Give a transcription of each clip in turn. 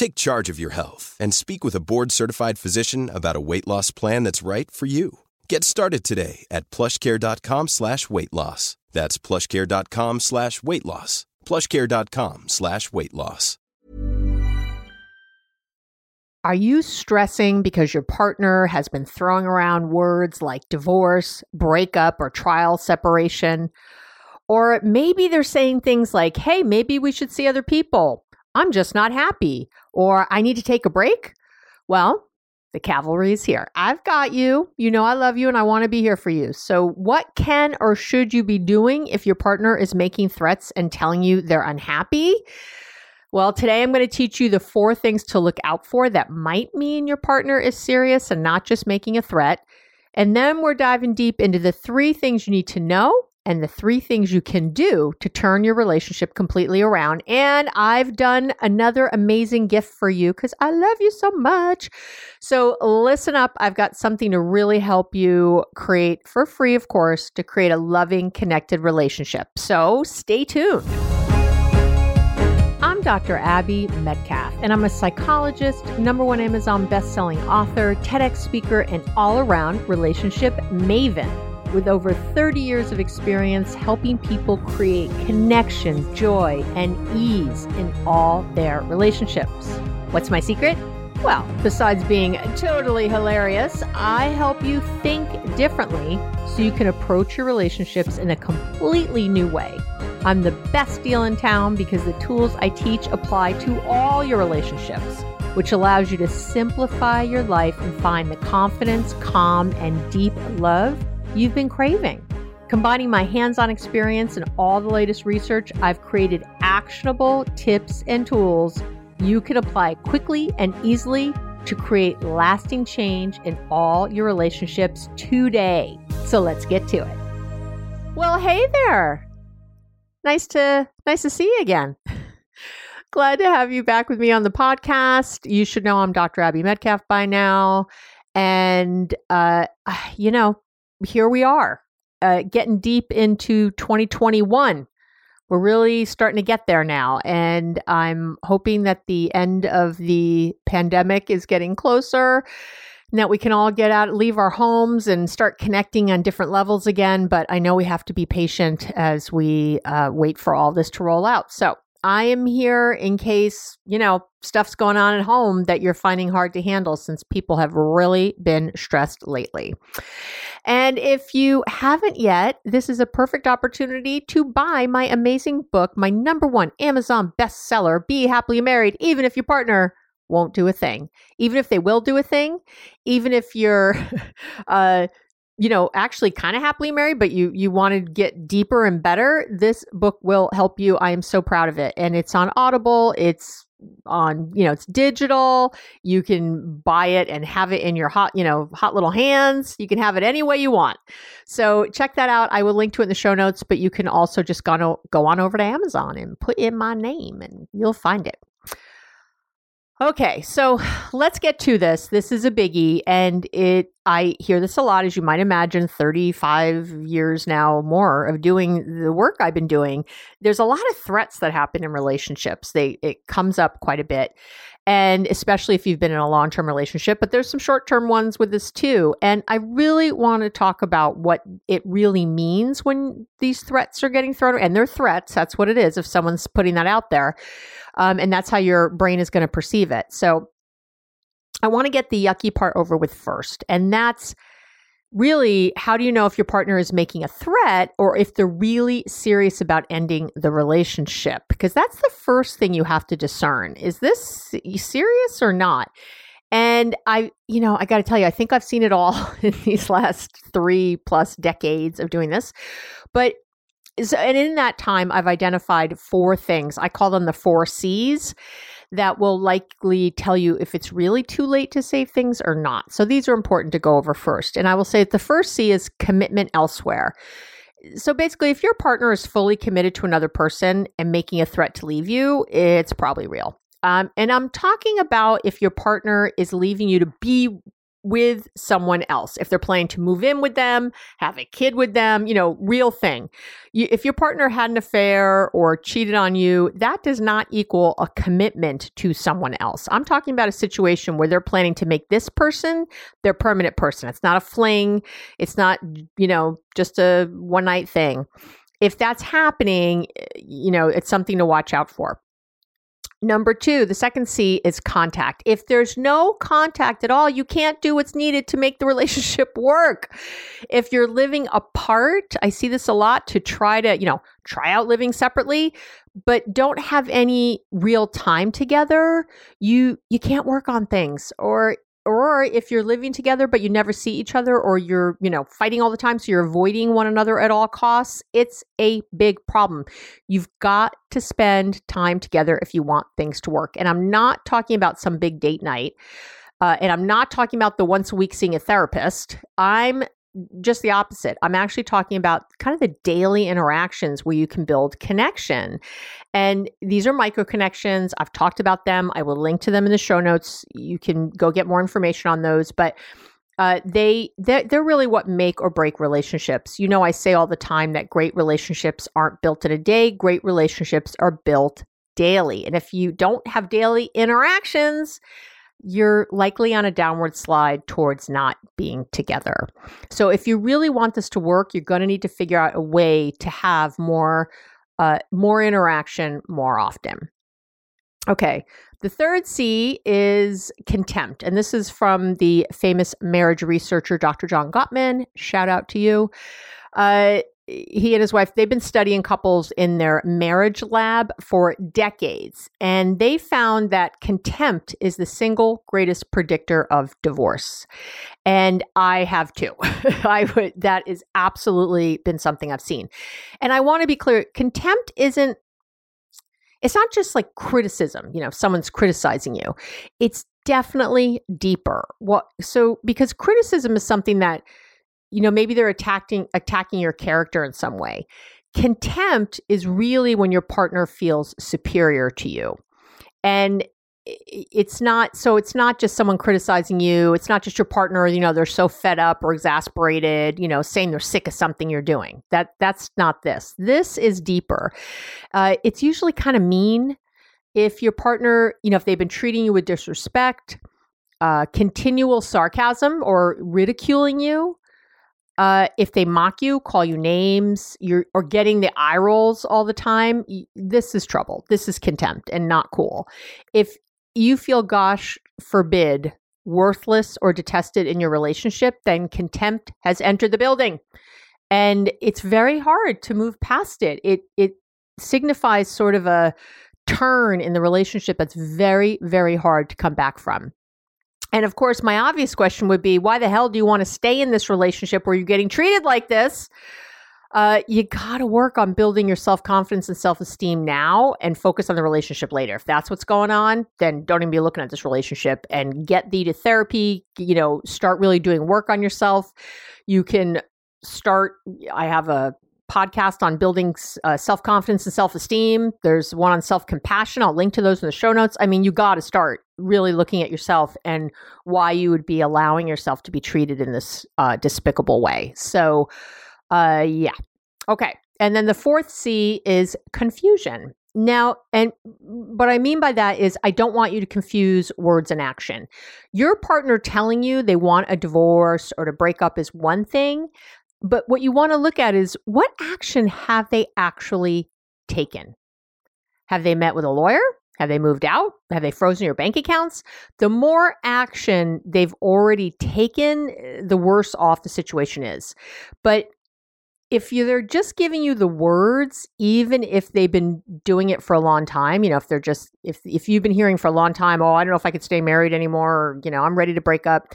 Take charge of your health and speak with a board-certified physician about a weight loss plan that's right for you. Get started today at plushcare.com slash weight loss. That's plushcare.com slash weight loss. plushcare.com slash weight loss. Are you stressing because your partner has been throwing around words like divorce, breakup, or trial separation? Or maybe they're saying things like, hey, maybe we should see other people. I'm just not happy. Or I need to take a break. Well, the cavalry is here. I've got you. You know I love you and I want to be here for you. So, what can or should you be doing if your partner is making threats and telling you they're unhappy? Well, today I'm going to teach you the four things to look out for that might mean your partner is serious and not just making a threat. And then we're diving deep into the three things you need to know and the three things you can do to turn your relationship completely around. And I've done another amazing gift for you because I love you so much. So listen up. I've got something to really help you create for free, of course, to create a loving, connected relationship. So stay tuned. I'm Dr. Abby Medcalf, and I'm a psychologist, number one Amazon best-selling author, TEDx speaker, and all-around relationship maven with over 30 years of experience helping people create connection, joy, and ease in all their relationships. What's my secret? Well, besides being totally hilarious, I help you think differently so you can approach your relationships in a completely new way. I'm the best deal in town because the tools I teach apply to all your relationships, which allows you to simplify your life and find the confidence, calm, and deep love you've been craving. Combining my hands on experience and all the latest research, I've created actionable tips and tools you can apply quickly and easily to create lasting change in all your relationships today. So let's get to it. Well, hey there. Nice to nice to see you again. Glad to have you back with me on the podcast. You should know I'm Dr. Abby Medcalf by now. And uh you know, here we are, uh, getting deep into 2021. We're really starting to get there now. And I'm hoping that the end of the pandemic is getting closer and that we can all get out, leave our homes and start connecting on different levels again. But I know we have to be patient as we uh, wait for all this to roll out. So I am here in case, you know, stuff's going on at home that you're finding hard to handle since people have really been stressed lately. And if you haven't yet, this is a perfect opportunity to buy my amazing book, my number one Amazon bestseller, Be Happily Married, even if your partner won't do a thing. Even if they will do a thing, even if you're uh you know actually kind of happily married but you you want to get deeper and better this book will help you i am so proud of it and it's on audible it's on you know it's digital. You can buy it and have it in your hot you know hot little hands. You can have it any way you want. So check that out. I will link to it in the show notes but you can also just go on, go on over to amazon and put in my name and you'll find it Okay, so let's get to this. This is a biggie, and it I hear this a lot, as you might imagine, 35 years now more of doing the work I've been doing. There's a lot of threats that happen in relationships. They it comes up quite a bit. And especially if you've been in a long term relationship, but there's some short term ones with this too. And I really want to talk about what it really means when these threats are getting thrown. And they're threats. That's what it is if someone's putting that out there. Um, and that's how your brain is going to perceive it. So I want to get the yucky part over with first. And that's really how do you know if your partner is making a threat or if they're really serious about ending the relationship? Because that's the first thing you have to discern. Is this serious or not? And I, you know, I got to tell you, I think I've seen it all in these last three plus decades of doing this. But so, and in that time, I've identified four things. I call them the four C's that will likely tell you if it's really too late to save things or not. So these are important to go over first. And I will say that the first C is commitment elsewhere. So basically, if your partner is fully committed to another person and making a threat to leave you, it's probably real. Um, and I'm talking about if your partner is leaving you to be with someone else. If they're planning to move in with them, have a kid with them, you know, real thing. You, if your partner had an affair or cheated on you, that does not equal a commitment to someone else. I'm talking about a situation where they're planning to make this person their permanent person. It's not a fling, it's not, you know, just a one night thing. If that's happening, eh, you know, it's something to watch out for. Number two, the second C is contact. If there's no contact at all, you can't do what's needed to make the relationship work. If you're living apart, I see this a lot to try to, you know, try out living separately, but don't have any real time together, you you can't work on things or or if you're living together but you never see each other or you're you know fighting all the time so you're avoiding one another at all costs it's a big problem. You've got to spend time together if you want things to work. And i'm not talking about some big date night uh, and i'm not talking about the once a week seeing a therapist. I'm just the opposite. I'm actually talking about kind of the daily interactions where you can build connection. And these are micro connections. I've talked about them. I will link to them in the show notes. You can go get more information on those. But uh, they they're, they're really what make or break relationships. You know, I say all the time that great relationships aren't built in a day. Great relationships are built daily. And if you don't have daily interactions, you're likely on a downward slide towards not being together. So, if you really want this to work, you're going to need to figure out a way to have more, uh, more interaction more often. Okay, the third C is contempt, and this is from the famous marriage researcher Dr. John Gottman. Shout out to you. Uh, he and his wife they've been studying couples in their marriage lab for decades and they found that contempt is the single greatest predictor of divorce. And i have too. I would that is absolutely been something i've seen. And i want to be clear contempt isn't it's not just like criticism you know if someone's criticizing you. It's definitely deeper. What so because criticism is something that you know maybe they're attacking attacking your character in some way. Contempt is really when your partner feels superior to you. And it's not so it's not just someone criticizing you. It's not just your partner you know they're so fed up or exasperated you know saying they're sick of something you're doing. That that's not this. This is deeper. Uh, it's usually kind of mean if your partner you know if they've been treating you with disrespect uh, continual sarcasm or ridiculing you uh, if they mock you, call you names, you're or getting the eye rolls all the time, this is trouble. This is contempt and not cool. If you feel, gosh, forbid, worthless or detested in your relationship, then contempt has entered the building. And it's very hard to move past it. It it signifies sort of a turn in the relationship that's very, very hard to come back from. And of course, my obvious question would be why the hell do you want to stay in this relationship where you're getting treated like this? Uh, you got to work on building your self confidence and self esteem now and focus on the relationship later. If that's what's going on, then don't even be looking at this relationship and get thee to therapy. You know, start really doing work on yourself. You can start, I have a podcast on building uh, self confidence and self esteem. There's one on self compassion. I'll link to those in the show notes. I mean, you got to start really looking at yourself and why you would be allowing yourself to be treated in this uh, despicable way. So, uh, yeah. Okay. And then the fourth C is confusion. Now, and what I mean by that is I don't want you to confuse words and action. Your partner telling you they want a divorce or to break up is one thing, but what you want to look at is what action have they actually taken? Have they met with a lawyer? Have they moved out? Have they frozen your bank accounts? The more action they've already taken, the worse off the situation is. But if they're just giving you the words, even if they've been doing it for a long time, you know, if they're just if if you've been hearing for a long time, oh, I don't know if I could stay married anymore, or you know, I'm ready to break up.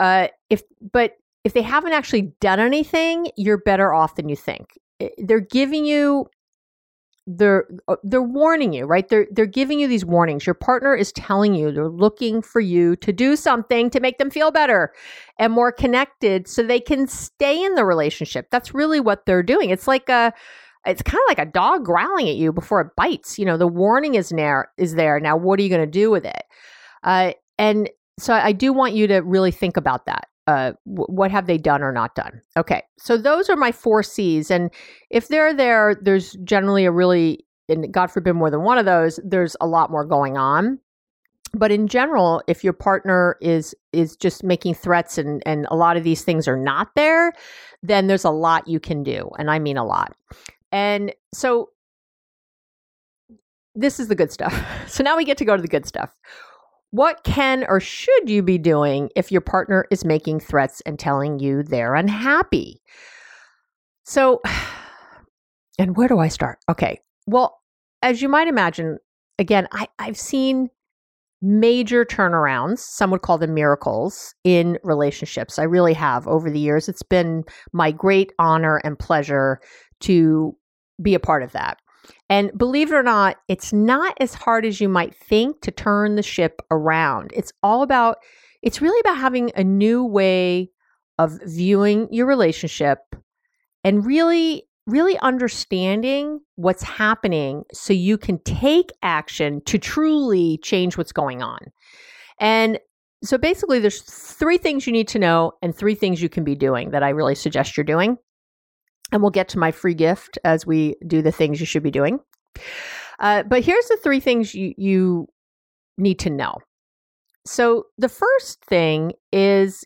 Uh, if but if they haven't actually done anything, you're better off than you think. They're giving you they're uh, they're warning you, right? They're they're giving you these warnings. Your partner is telling you they're looking for you to do something to make them feel better and more connected so they can stay in the relationship. That's really what they're doing. It's like a it's kind of like a dog growling at you before it bites. You know, the warning is there is there. Now what are you going to do with it? Uh, and so I do want you to really think about that uh, what have they done or not done? Okay, so those are my four C's, and if they're there, there's generally a really, and God forbid more than one of those, there's a lot more going on. But in general, if your partner is is just making threats and and a lot of these things are not there, then there's a lot you can do, and I mean a lot. And so this is the good stuff. So now we get to go to the good stuff. What can or should you be doing if your partner is making threats and telling you they're unhappy? So, and where do I start? Okay. Well, as you might imagine, again, I, I've seen major turnarounds, some would call them miracles, in relationships. I really have over the years. It's been my great honor and pleasure to be a part of that. And believe it or not, it's not as hard as you might think to turn the ship around. It's all about, it's really about having a new way of viewing your relationship and really, really understanding what's happening so you can take action to truly change what's going on. And so basically, there's three things you need to know and three things you can be doing that I really suggest you're doing. And we'll get to my free gift as we do the things you should be doing. Uh, but here's the three things you, you need to know. So, the first thing is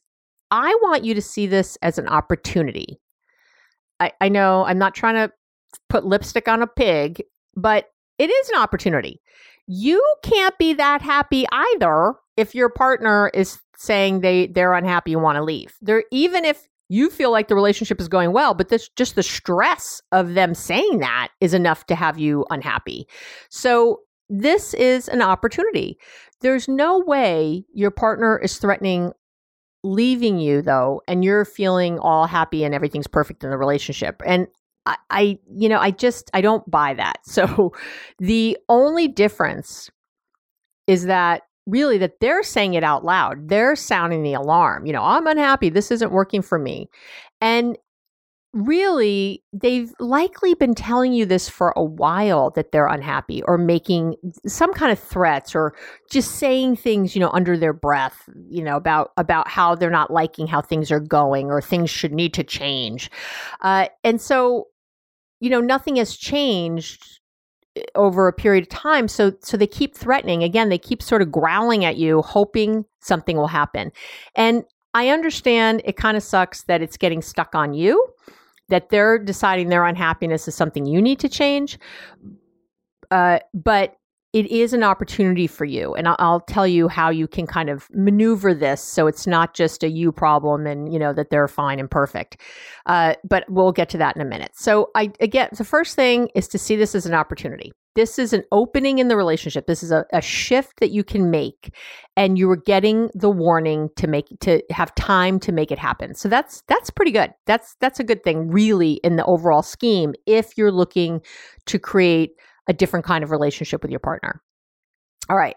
I want you to see this as an opportunity. I, I know I'm not trying to put lipstick on a pig, but it is an opportunity. You can't be that happy either if your partner is saying they they're unhappy and want to leave. They're even if you feel like the relationship is going well, but this just the stress of them saying that is enough to have you unhappy. So this is an opportunity. There's no way your partner is threatening leaving you though, and you're feeling all happy and everything's perfect in the relationship. And I, I you know, I just I don't buy that. So the only difference is that really that they're saying it out loud. They're sounding the alarm. You know, I'm unhappy. This isn't working for me. And really, they've likely been telling you this for a while that they're unhappy or making some kind of threats or just saying things, you know, under their breath, you know, about about how they're not liking how things are going or things should need to change. Uh, and so, you know, nothing has changed over a period of time so so they keep threatening. Again they keep sort of growling at you hoping something will happen. And i understand it kind of sucks that it's getting stuck on you that they're deciding their unhappiness is something you need to change uh, but it is an opportunity for you. And I'll, tell you how you can kind of maneuver this so it's not just a you problem and you know that they're fine and perfect. Uh, but we'll get to that in a minute. So i again the first thing is to see this as an opportunity. This is an opening in the relationship. This is a, a shift that you can make and you are getting the warning to make to have time to make it happen. So that's that's pretty good. That's that's a good thing really in the overall scheme if you're looking to create a different kind of relationship with your partner. All right.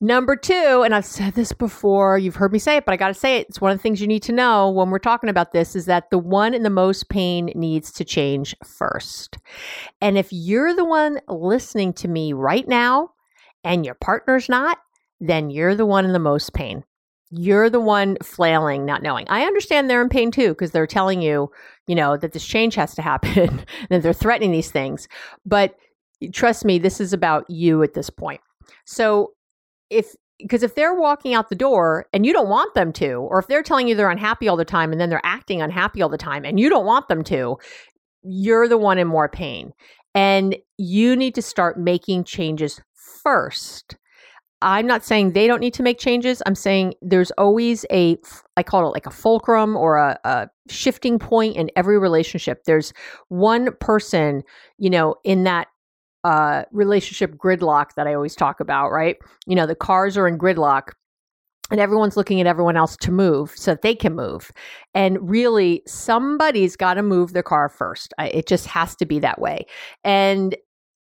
Number two, and I've said this before, you've heard me say it, but I got to say it. It's one of the things you need to know when we're talking about this is that the one in the most pain needs to change first. And if you're the one listening to me right now and your partner's not, then you're the one in the most pain. You're the one flailing, not knowing. I understand they're in pain too because they're telling you, you know, that this change has to happen and they're threatening these things. But trust me, this is about you at this point. So if because if they're walking out the door and you don't want them to, or if they're telling you they're unhappy all the time and then they're acting unhappy all the time and you don't want them to, you're the one in more pain. And you need to start making changes first. I'm not saying they don't need to make changes. I'm saying there's always a, I call it like a fulcrum or a, a shifting point in every relationship. There's one person, you know, in that uh, relationship gridlock that I always talk about, right? You know, the cars are in gridlock and everyone's looking at everyone else to move so that they can move. And really, somebody's got to move their car first. It just has to be that way. And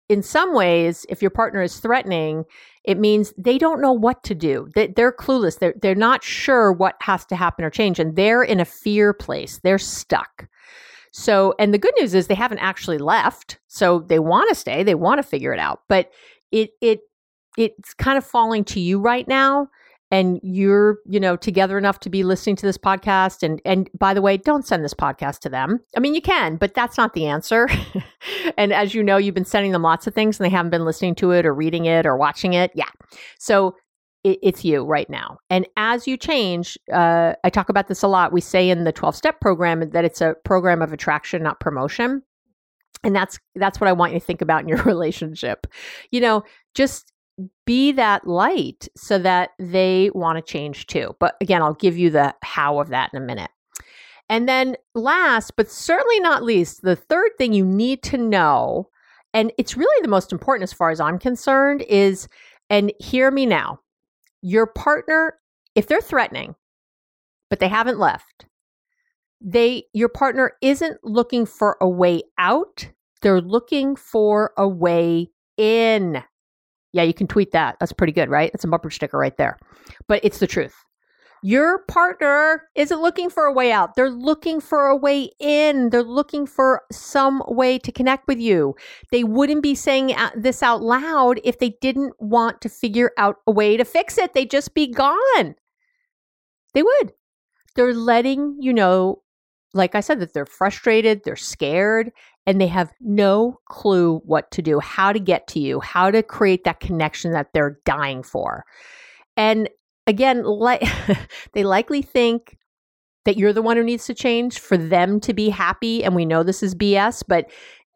in some ways, if your partner is threatening, it means they don't know what to do. They're clueless. They're, they're not sure what has to happen or change. And they're in a fear place. They're stuck. So, and the good news is they haven't actually left. So they want to stay, they want to figure it out. But it it it's kind of falling to you right now and you're, you know, together enough to be listening to this podcast and and by the way, don't send this podcast to them. I mean, you can, but that's not the answer. and as you know, you've been sending them lots of things and they haven't been listening to it or reading it or watching it. Yeah. So it, it's you right now. And as you change, uh, I talk about this a lot. We say in the 12 step program that it's a program of attraction, not promotion. And that's that's what I want you to think about in your relationship. You know, just be that light so that they want to change too. But again, I'll give you the how of that in a minute. And then last, but certainly not least, the third thing you need to know, and it's really the most important as far as I'm concerned, is and hear me now your partner, if they're threatening, but they haven't left, they your partner isn't looking for a way out. They're looking for a way in. Yeah, you can tweet that. That's pretty good, right? That's a bumper sticker right there. But it's the truth. Your partner isn't looking for a way out. They're looking for a way in. They're looking for some way to connect with you. They wouldn't be saying this out loud if they didn't want to figure out a way to fix it. They'd just be gone. They would. They're letting you know, like I said, that they're frustrated, they're scared, and they have no clue what to do, how to get to you, how to create that connection that they're dying for. And again, they likely think that you're the one who needs to change for them to be happy. And we know this is BS, but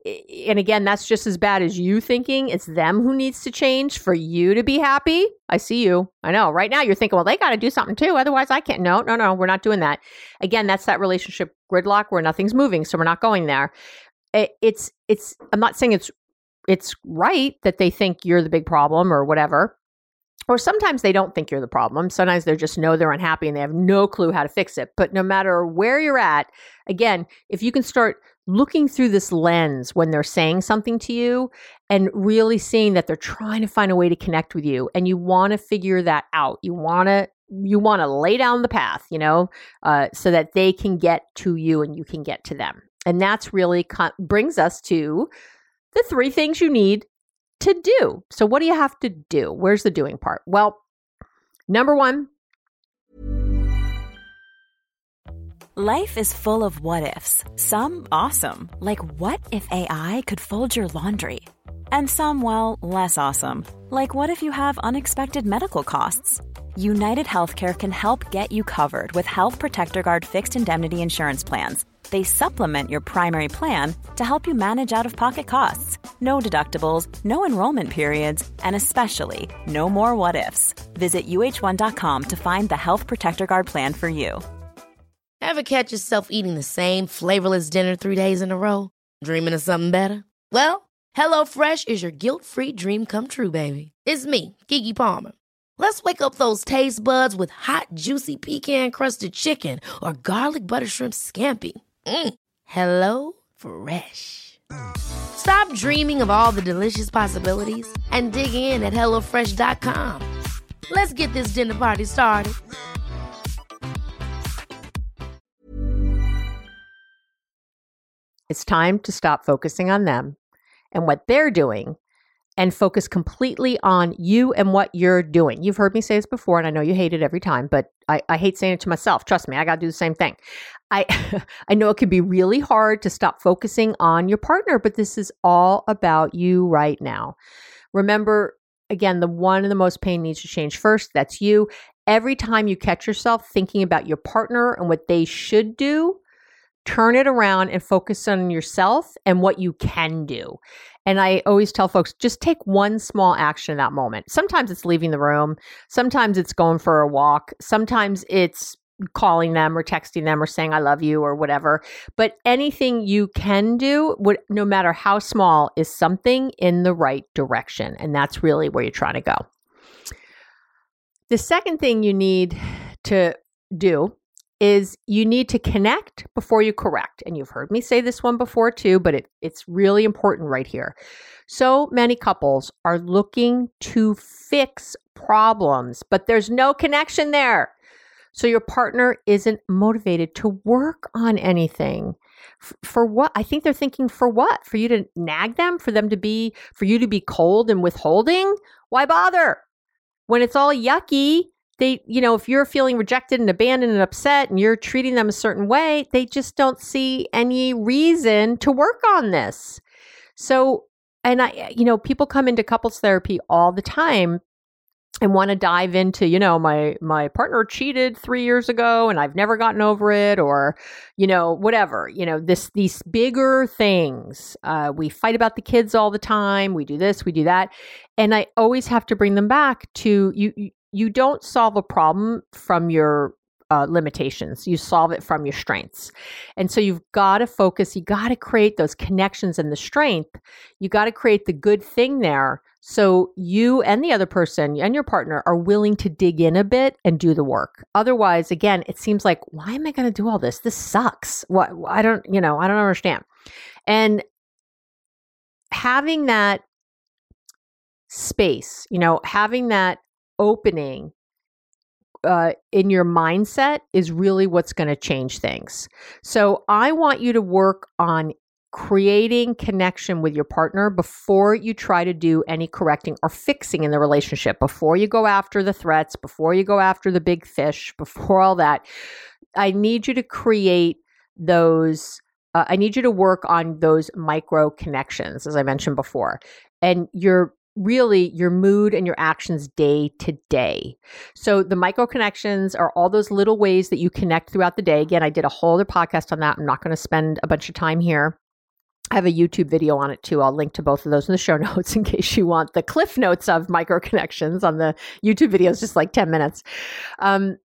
and again, that's just as bad as you thinking it's them who needs to change for you to be happy. I see you. I know. Right now, you're thinking, well, they got to do something too. Otherwise, I can't. No, no, no. We're not doing that. Again, that's that relationship gridlock where nothing's moving. So we're not going there. It's, it's, I'm not saying it's, it's right that they think you're the big problem or whatever or sometimes they don't think you're the problem. Sometimes they just know they're unhappy and they have no clue how to fix it. But no matter where you're at, again, if you can start looking through this lens when they're saying something to you and really seeing that they're trying to find a way to connect with you and you want to figure that out, you want to you want to lay down the path, you know, uh, so that they can get to you and you can get to them. And that's really co- brings us to the three things you need to do. So, what do you have to do? Where's the doing part? Well, number one, life is full of what ifs, some awesome, like what if AI could fold your laundry? And some, well, less awesome, like what if you have unexpected medical costs? United Healthcare can help get you covered with Health Protector Guard fixed indemnity insurance plans they supplement your primary plan to help you manage out of pocket costs. No deductibles, no enrollment periods, and especially no more what ifs. Visit uh1.com to find the Health Protector Guard plan for you. Ever catch yourself eating the same flavorless dinner three days in a row? Dreaming of something better? Well, HelloFresh is your guilt free dream come true, baby. It's me, Keke Palmer. Let's wake up those taste buds with hot, juicy pecan crusted chicken or garlic butter shrimp scampi. Mm. Hello Fresh. Stop dreaming of all the delicious possibilities and dig in at HelloFresh.com. Let's get this dinner party started. It's time to stop focusing on them and what they're doing and focus completely on you and what you're doing. You've heard me say this before, and I know you hate it every time, but I, I hate saying it to myself. Trust me, I got to do the same thing. I I know it can be really hard to stop focusing on your partner, but this is all about you right now. Remember, again, the one and the most pain needs to change first. That's you. Every time you catch yourself thinking about your partner and what they should do, turn it around and focus on yourself and what you can do. And I always tell folks just take one small action in that moment. Sometimes it's leaving the room, sometimes it's going for a walk, sometimes it's calling them or texting them or saying I love you or whatever. But anything you can do, no matter how small, is something in the right direction. And that's really where you're trying to go. The second thing you need to do is you need to connect before you correct. And you've heard me say this one before too, but it, it's really important right here. So many couples are looking to fix problems, but there's no connection there. So your partner isn't motivated to work on anything. F- for what? I think they're thinking for what? For you to nag them? For them to be, for you to be cold and withholding? Why bother? When it's all yucky, they, you know, if you're feeling rejected and abandoned and upset and you're treating them a certain way, they just don't see any reason to work on this. So, and I, you know, people come into couples therapy all the time and want to dive into you know my my partner cheated 3 years ago and I've never gotten over it or you know whatever you know this these bigger things. Uh, we fight about the kids all the time. We do this we do that. And I always have to bring them back to you you don't solve a problem from your uh, limitations. You solve it from your strengths. And so you've got to focus, you got to create those connections and the strength. You got to create the good thing there. So you and the other person and your partner are willing to dig in a bit and do the work. Otherwise, again, it seems like, why am I going to do all this? This sucks. What I don't, you know, I don't understand. And having that space, you know, having that opening uh, in your mindset is really what's going to change things. So I want you to work on creating connection with your partner before you try to do any correcting or fixing in the relationship, before you go after the threats, before you go after the big fish, before all that. I need you to create those. Uh, I need you to work on those micro connections, as I mentioned before. And you're really your mood and your actions day to day. So the micro connections are all those little ways that you connect throughout the day. Again, I did a whole other podcast on that. I'm not going to spend a bunch of time here. I have a YouTube video on it too. I'll link to both of those in the show notes in case you want the cliff notes of micro connections on the YouTube videos, just like 10 minutes. Um,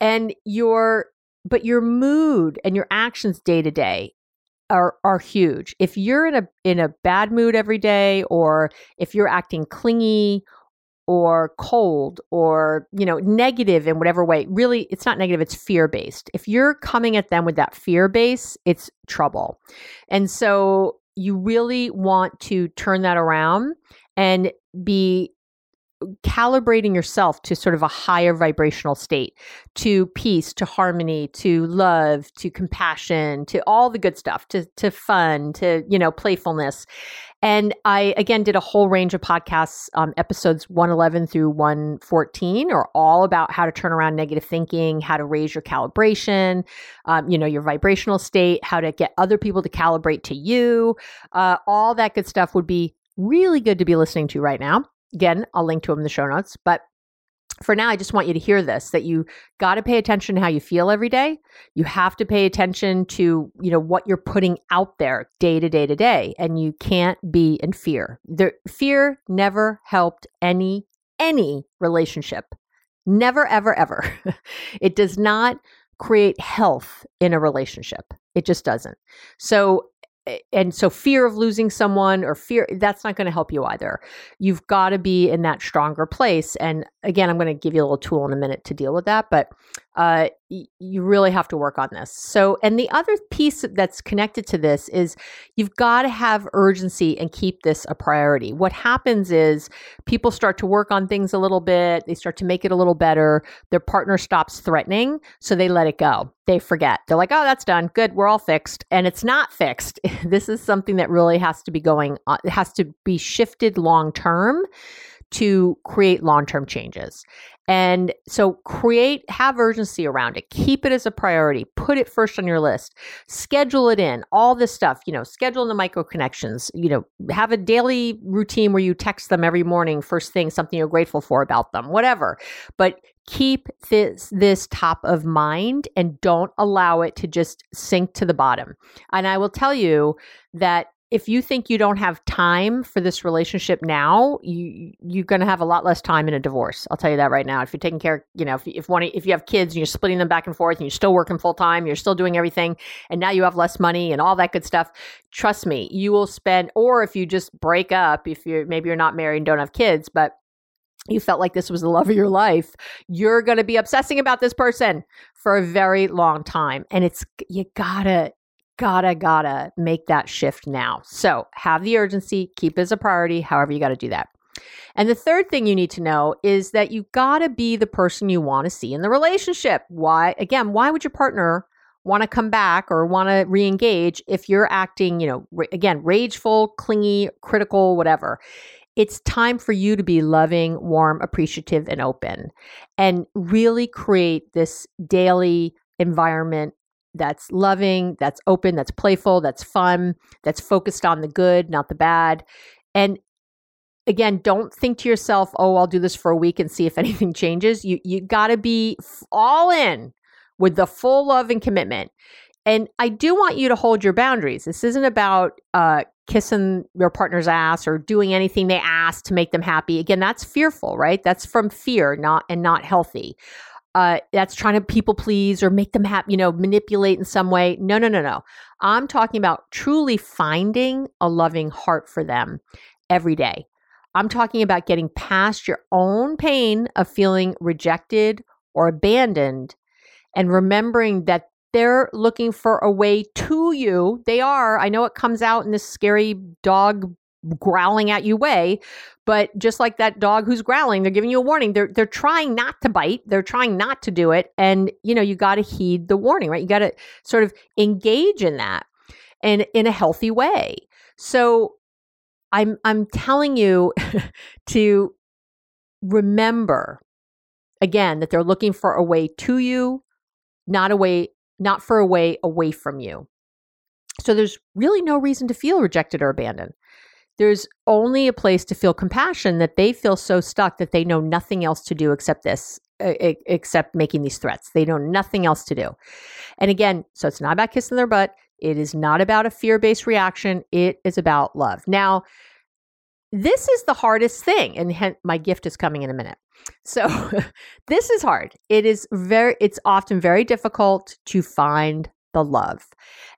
and your, but your mood and your actions day to day are are huge. If you're in a in a bad mood every day or if you're acting clingy or cold or you know negative in whatever way really it's not negative it's fear based if you're coming at them with that fear base it's trouble and so you really want to turn that around and be calibrating yourself to sort of a higher vibrational state, to peace, to harmony, to love, to compassion, to all the good stuff, to to fun, to you know playfulness. And I again did a whole range of podcasts. Um, episodes one eleven through one fourteen are all about how to turn around negative thinking, how to raise your calibration, um, you know your vibrational state, how to get other people to calibrate to you. Uh, all that good stuff would be really good to be listening to right now. Again, I'll link to them in the show notes. But for now, I just want you to hear this that you got to pay attention to how you feel every day. You have to pay attention to, you know, what you're putting out there day to day to day. And you can't be in fear. The fear never helped any, any relationship. Never, ever, ever. it does not create health in a relationship. It just doesn't. So and so fear of losing someone or fear that's not going to help you either. You've got to be in that stronger place and again i'm going to give you a little tool in a minute to deal with that but uh, y- you really have to work on this. So and the other piece that's connected to this is you've got to have urgency and keep this a priority. What happens is people start to work on things a little bit they start to make it a little better their partner stops threatening so they let it go. They forget. They're like oh that's done. Good. We're all fixed. And it's not fixed this is something that really has to be going on, it has to be shifted long term to create long term changes. And so create, have urgency around it. Keep it as a priority. Put it first on your list. Schedule it in. All this stuff, you know, schedule the micro connections. You know, have a daily routine where you text them every morning, first thing, something you're grateful for about them, whatever. But keep this this top of mind and don't allow it to just sink to the bottom. And I will tell you that if you think you don't have time for this relationship now, you you're going to have a lot less time in a divorce. I'll tell you that right now. If you're taking care, you know, if if one if you have kids and you're splitting them back and forth and you're still working full time, you're still doing everything and now you have less money and all that good stuff, trust me, you will spend or if you just break up, if you're maybe you're not married and don't have kids, but you felt like this was the love of your life, you're going to be obsessing about this person for a very long time. And it's, you gotta, gotta, gotta make that shift now. So have the urgency, keep it as a priority, however, you got to do that. And the third thing you need to know is that you got to be the person you want to see in the relationship. Why, again, why would your partner want to come back or want to re-engage if you're acting, you know, again, rageful, clingy, critical, whatever? It's time for you to be loving, warm, appreciative, and open and really create this daily environment that's loving, that's open, that's playful, that's fun, that's focused on the good, not the bad. And again, don't think to yourself, "Oh, I'll do this for a week and see if anything changes." You you got to be all in with the full love and commitment. And I do want you to hold your boundaries. This isn't about uh, kissing your partner's ass or doing anything they ask to make them happy. Again, that's fearful, right? That's from fear, not and not healthy uh, that's trying to people please or make them happy, you know, manipulate in some way. No, no, no, no. I'm talking about truly finding a loving heart for them every day. I'm talking about getting past your own pain of feeling rejected or abandoned and remembering that they're looking for a way to you. They are. I know it comes out in this scary dog growling at you way but just like that dog who's growling they're giving you a warning. They're they're trying not to bite. They're trying not to do it. And you know you got to heed the warning right? You got to sort of engage in that and in a healthy way. So i'm i'm telling you to remember again that they're looking for a way to you not a way not for a way away from you. So there's really no reason to feel rejected or abandoned. There's only a place to feel compassion that they feel so stuck that they know nothing else to do except this except making these threats. They know nothing else to do. And again so it's not about kissing their butt. It is not about a fear-based reaction. It is about love. Now this is the hardest thing and my gift is coming in a minute so this is hard it is very it's often very difficult to find the love.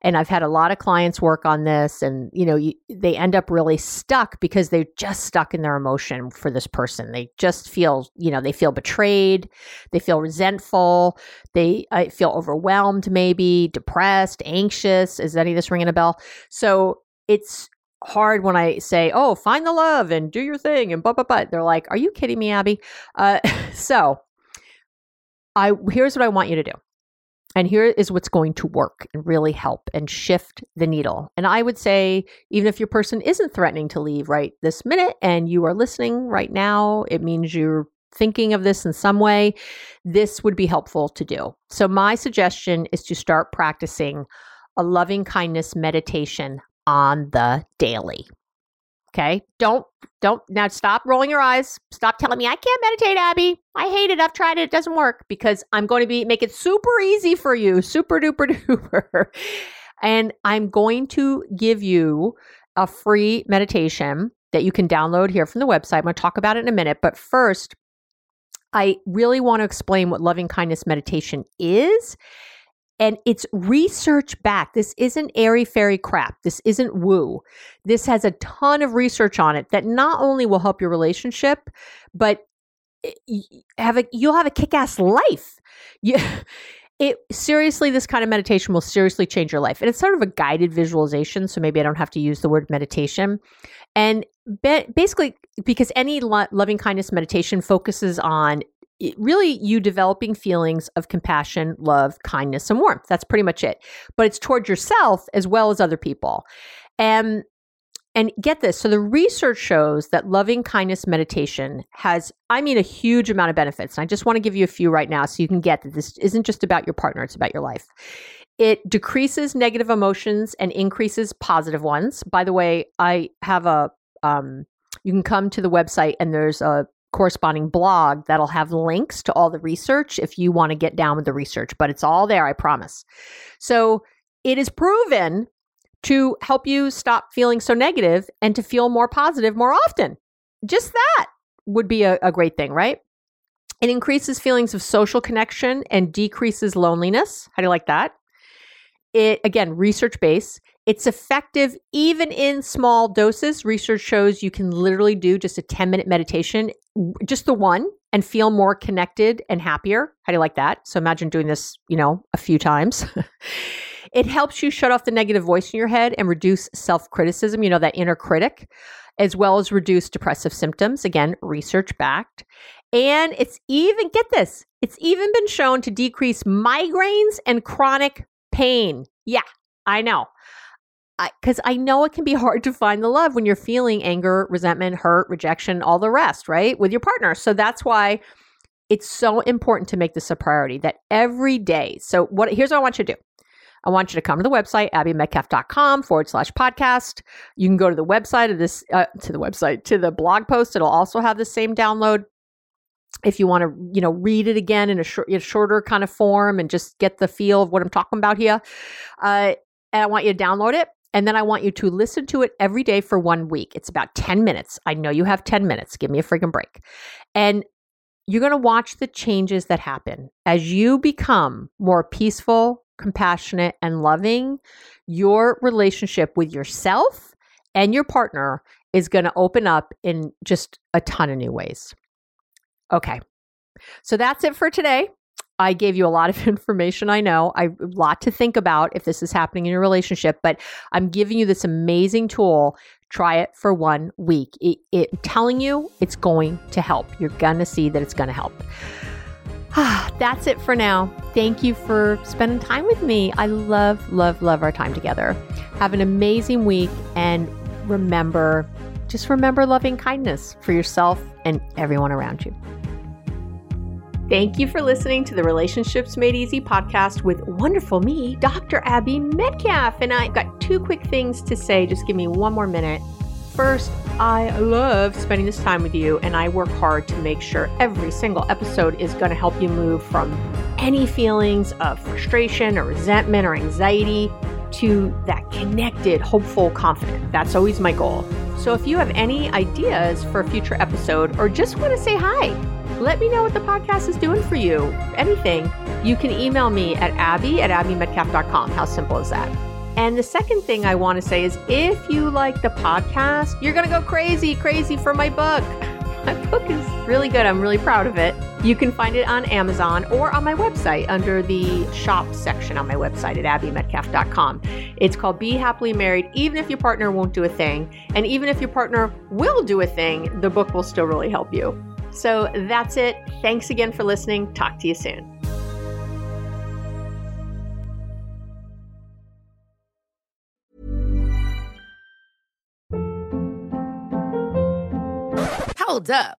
And I've had a lot of clients work on this and you know, you, they end up really stuck because they're just stuck in their emotion for this person. They just feel, you know, they feel betrayed, they feel resentful, they feel overwhelmed maybe, depressed, anxious. Is any of this ringing a bell? So it's hard when I say, "Oh, find the love and do your thing," and blah blah blah. They're like, "Are you kidding me, Abby?" Uh, so, I here's what I want you to do. And here is what's going to work and really help and shift the needle. And I would say, even if your person isn't threatening to leave right this minute and you are listening right now, it means you're thinking of this in some way. This would be helpful to do. So, my suggestion is to start practicing a loving kindness meditation on the daily. Okay. Don't, don't now stop rolling your eyes. Stop telling me I can't meditate, Abby. I hate it. I've tried it. It doesn't work because I'm going to be, make it super easy for you. Super duper duper. and I'm going to give you a free meditation that you can download here from the website. I'm going to talk about it in a minute. But first, I really want to explain what loving kindness meditation is and it's research back. This isn't airy fairy crap. This isn't woo. This has a ton of research on it that not only will help your relationship, but have a you'll have a kick-ass life. You, it seriously this kind of meditation will seriously change your life. And it's sort of a guided visualization, so maybe I don't have to use the word meditation. And be, basically because any lo- loving kindness meditation focuses on really you developing feelings of compassion, love, kindness, and warmth. That's pretty much it. But it's toward yourself as well as other people. And and get this so the research shows that loving kindness meditation has, I mean, a huge amount of benefits. And I just want to give you a few right now so you can get that this isn't just about your partner, it's about your life. It decreases negative emotions and increases positive ones. By the way, I have a, um, you can come to the website and there's a corresponding blog that'll have links to all the research if you want to get down with the research, but it's all there, I promise. So it is proven to help you stop feeling so negative and to feel more positive more often. Just that would be a, a great thing, right? It increases feelings of social connection and decreases loneliness. How do you like that? It again, research based. It's effective even in small doses. Research shows you can literally do just a 10 minute meditation, just the one, and feel more connected and happier. How do you like that? So imagine doing this, you know, a few times. it helps you shut off the negative voice in your head and reduce self criticism, you know, that inner critic, as well as reduce depressive symptoms. Again, research backed. And it's even, get this, it's even been shown to decrease migraines and chronic pain. Yeah, I know because I, I, know it can be hard to find the love when you're feeling anger, resentment, hurt, rejection, all the rest, right? With your partner. So that's why it's so important to make this a priority that every day. So what here's what I want you to do. I want you to come to the website, abbymedcalf.com forward slash podcast. You can go to the website of this, uh, to the website, to the blog post. It'll also have the same download. If you want to, you know, read it again in a, sh- a shorter kind of form and just get the feel of what I'm talking about here, uh, and I want you to download it and then I want you to listen to it every day for one week. It's about 10 minutes. I know you have 10 minutes. Give me a freaking break. And you're going to watch the changes that happen as you become more peaceful, compassionate, and loving. Your relationship with yourself and your partner is going to open up in just a ton of new ways. Okay. So that's it for today. I gave you a lot of information. I know I, a lot to think about if this is happening in your relationship, but I'm giving you this amazing tool. Try it for one week. It, it telling you it's going to help. You're gonna see that it's gonna help. That's it for now. Thank you for spending time with me. I love, love, love our time together. Have an amazing week and remember, just remember loving kindness for yourself and everyone around you. Thank you for listening to the Relationships Made Easy podcast with wonderful me, Dr. Abby Medcalf. And I've got two quick things to say. Just give me one more minute. First, I love spending this time with you, and I work hard to make sure every single episode is going to help you move from any feelings of frustration or resentment or anxiety to that connected, hopeful, confident. That's always my goal. So if you have any ideas for a future episode or just want to say hi, let me know what the podcast is doing for you. Anything. You can email me at abby at abbymedcalf.com. How simple is that? And the second thing I want to say is if you like the podcast, you're going to go crazy, crazy for my book. My book is really good. I'm really proud of it. You can find it on Amazon or on my website under the shop section on my website at abbymedcalf.com. It's called Be Happily Married, even if your partner won't do a thing. And even if your partner will do a thing, the book will still really help you. So that's it. Thanks again for listening. Talk to you soon. Hold up.